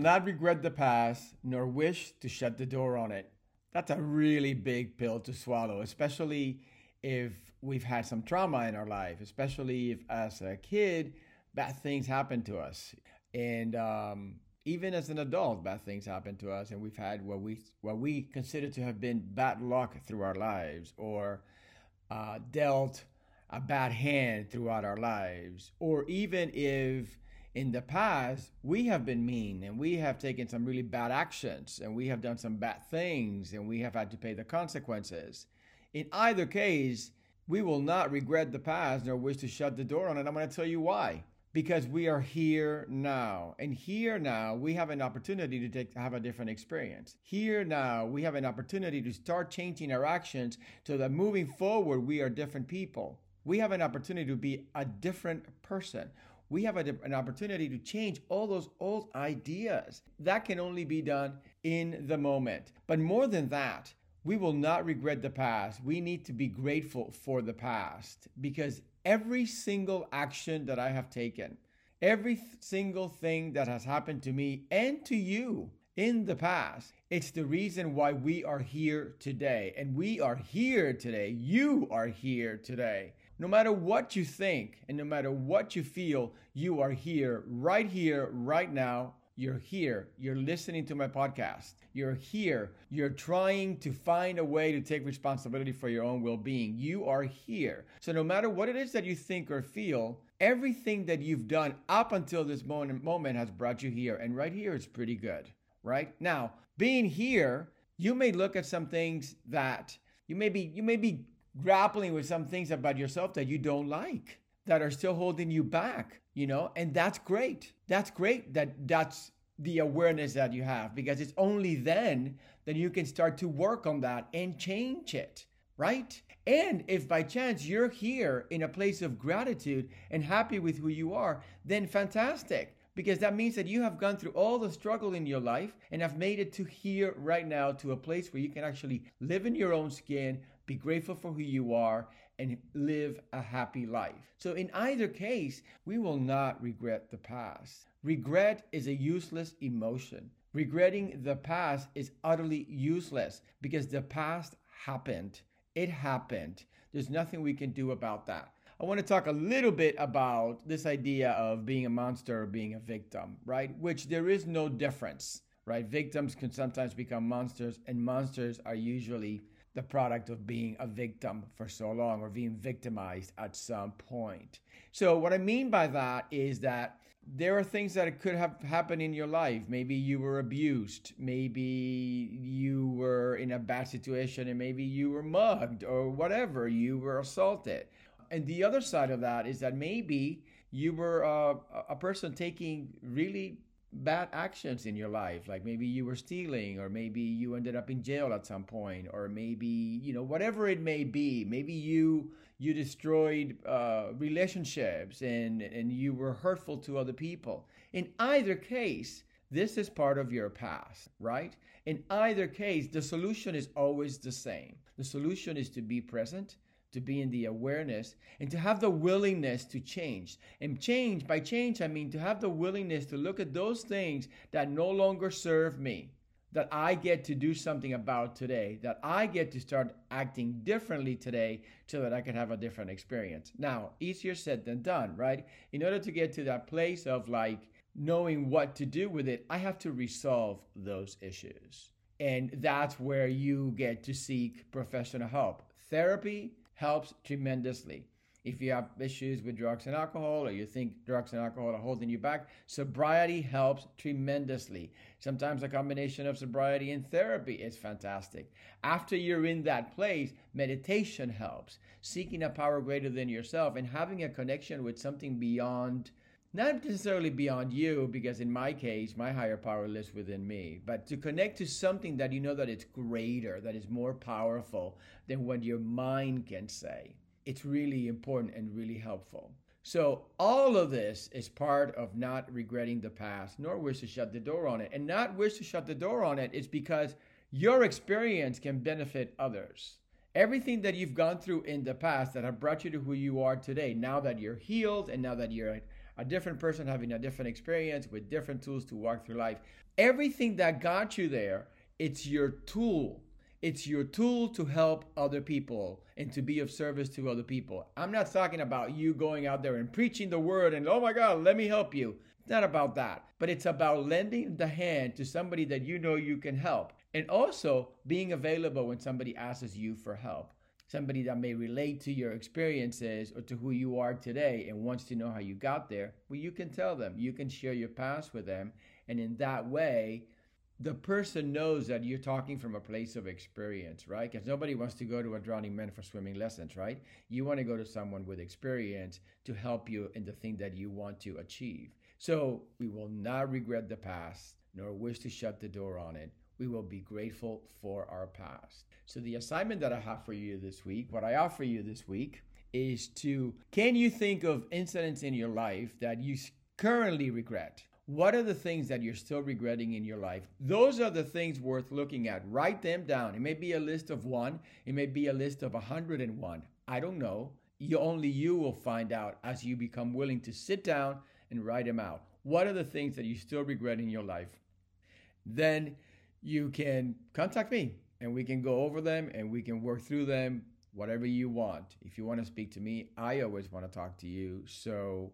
Not regret the past nor wish to shut the door on it. That's a really big pill to swallow, especially if we've had some trauma in our life, especially if as a kid, bad things happened to us. And um, even as an adult, bad things happen to us, and we've had what we what we consider to have been bad luck through our lives, or uh, dealt a bad hand throughout our lives, or even if in the past we have been mean and we have taken some really bad actions and we have done some bad things and we have had to pay the consequences. In either case, we will not regret the past nor wish to shut the door on it. I'm going to tell you why because we are here now. And here now, we have an opportunity to take, have a different experience. Here now, we have an opportunity to start changing our actions so that moving forward, we are different people. We have an opportunity to be a different person. We have a, an opportunity to change all those old ideas. That can only be done in the moment. But more than that, we will not regret the past. We need to be grateful for the past because every single action that I have taken, every single thing that has happened to me and to you in the past, it's the reason why we are here today. And we are here today. You are here today. No matter what you think and no matter what you feel, you are here, right here, right now, you're here. You're listening to my podcast. You're here. You're trying to find a way to take responsibility for your own well being. You are here. So, no matter what it is that you think or feel, everything that you've done up until this moment, moment has brought you here. And right here is pretty good, right? Now, being here, you may look at some things that you may be, you may be grappling with some things about yourself that you don't like that are still holding you back, you know, and that's great. That's great that that's the awareness that you have because it's only then that you can start to work on that and change it, right? And if by chance you're here in a place of gratitude and happy with who you are, then fantastic because that means that you have gone through all the struggle in your life and have made it to here right now to a place where you can actually live in your own skin, be grateful for who you are, and live a happy life. So, in either case, we will not regret the past. Regret is a useless emotion. Regretting the past is utterly useless because the past happened. It happened. There's nothing we can do about that. I want to talk a little bit about this idea of being a monster or being a victim, right? Which there is no difference, right? Victims can sometimes become monsters, and monsters are usually the product of being a victim for so long or being victimized at some point. So, what I mean by that is that there are things that could have happened in your life. Maybe you were abused. Maybe you were in a bad situation and maybe you were mugged or whatever. You were assaulted. And the other side of that is that maybe you were uh, a person taking really bad actions in your life like maybe you were stealing or maybe you ended up in jail at some point or maybe you know whatever it may be maybe you you destroyed uh, relationships and and you were hurtful to other people. In either case this is part of your past right? In either case the solution is always the same. The solution is to be present to be in the awareness and to have the willingness to change. And change, by change, I mean to have the willingness to look at those things that no longer serve me, that I get to do something about today, that I get to start acting differently today so that I can have a different experience. Now, easier said than done, right? In order to get to that place of like knowing what to do with it, I have to resolve those issues. And that's where you get to seek professional help. Therapy, helps tremendously. If you have issues with drugs and alcohol, or you think drugs and alcohol are holding you back, sobriety helps tremendously. Sometimes a combination of sobriety and therapy is fantastic. After you're in that place, meditation helps. Seeking a power greater than yourself and having a connection with something beyond not necessarily beyond you because in my case my higher power lives within me. But to connect to something that you know that it's greater that is more powerful than what your mind can say it's really important and really helpful. So all of this is part of not regretting the past nor wish to shut the door on it. And not wish to shut the door on it is because your experience can benefit others. Everything that you've gone through in the past that have brought you to who you are today now that you're healed and now that you're a different person having a different experience with different tools to walk through life. Everything that got you there, it's your tool. It's your tool to help other people and to be of service to other people. I'm not talking about you going out there and preaching the word and, oh my God, let me help you. It's not about that, but it's about lending the hand to somebody that you know you can help and also being available when somebody asks you for help somebody that may relate to your experiences or to who you are today and wants to know how you got there, well, you can tell them. You can share your past with them. And in that way, the person knows that you're talking from a place of experience, right? Because nobody wants to go to a drowning man for swimming lessons, right? You want to go to someone with experience to help you in the thing that you want to achieve. So we will not regret the past nor wish to shut the door on it we will be grateful for our past. So, the assignment that I have for you this week, what I offer you this week, is to can you think of incidents in your life that you currently regret? What are the things that you're still regretting in your life? Those are the things worth looking at. Write them down. It may be a list of one, it may be a list of 101. I don't know. You only you will find out as you become willing to sit down and write them out. What are the things that you still regret in your life? Then you can contact me and we can go over them and we can work through them, whatever you want. If you want to speak to me, I always want to talk to you. So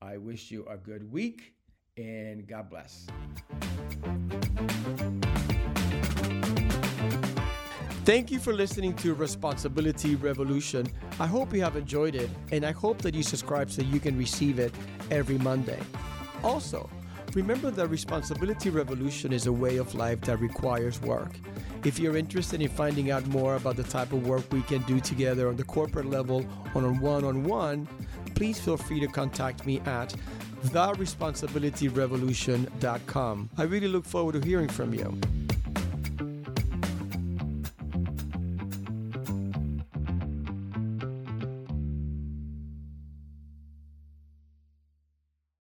I wish you a good week and God bless. Thank you for listening to Responsibility Revolution. I hope you have enjoyed it, and I hope that you subscribe so you can receive it every Monday. Also, Remember that Responsibility Revolution is a way of life that requires work. If you're interested in finding out more about the type of work we can do together on the corporate level or on a one on one, please feel free to contact me at theresponsibilityrevolution.com. I really look forward to hearing from you.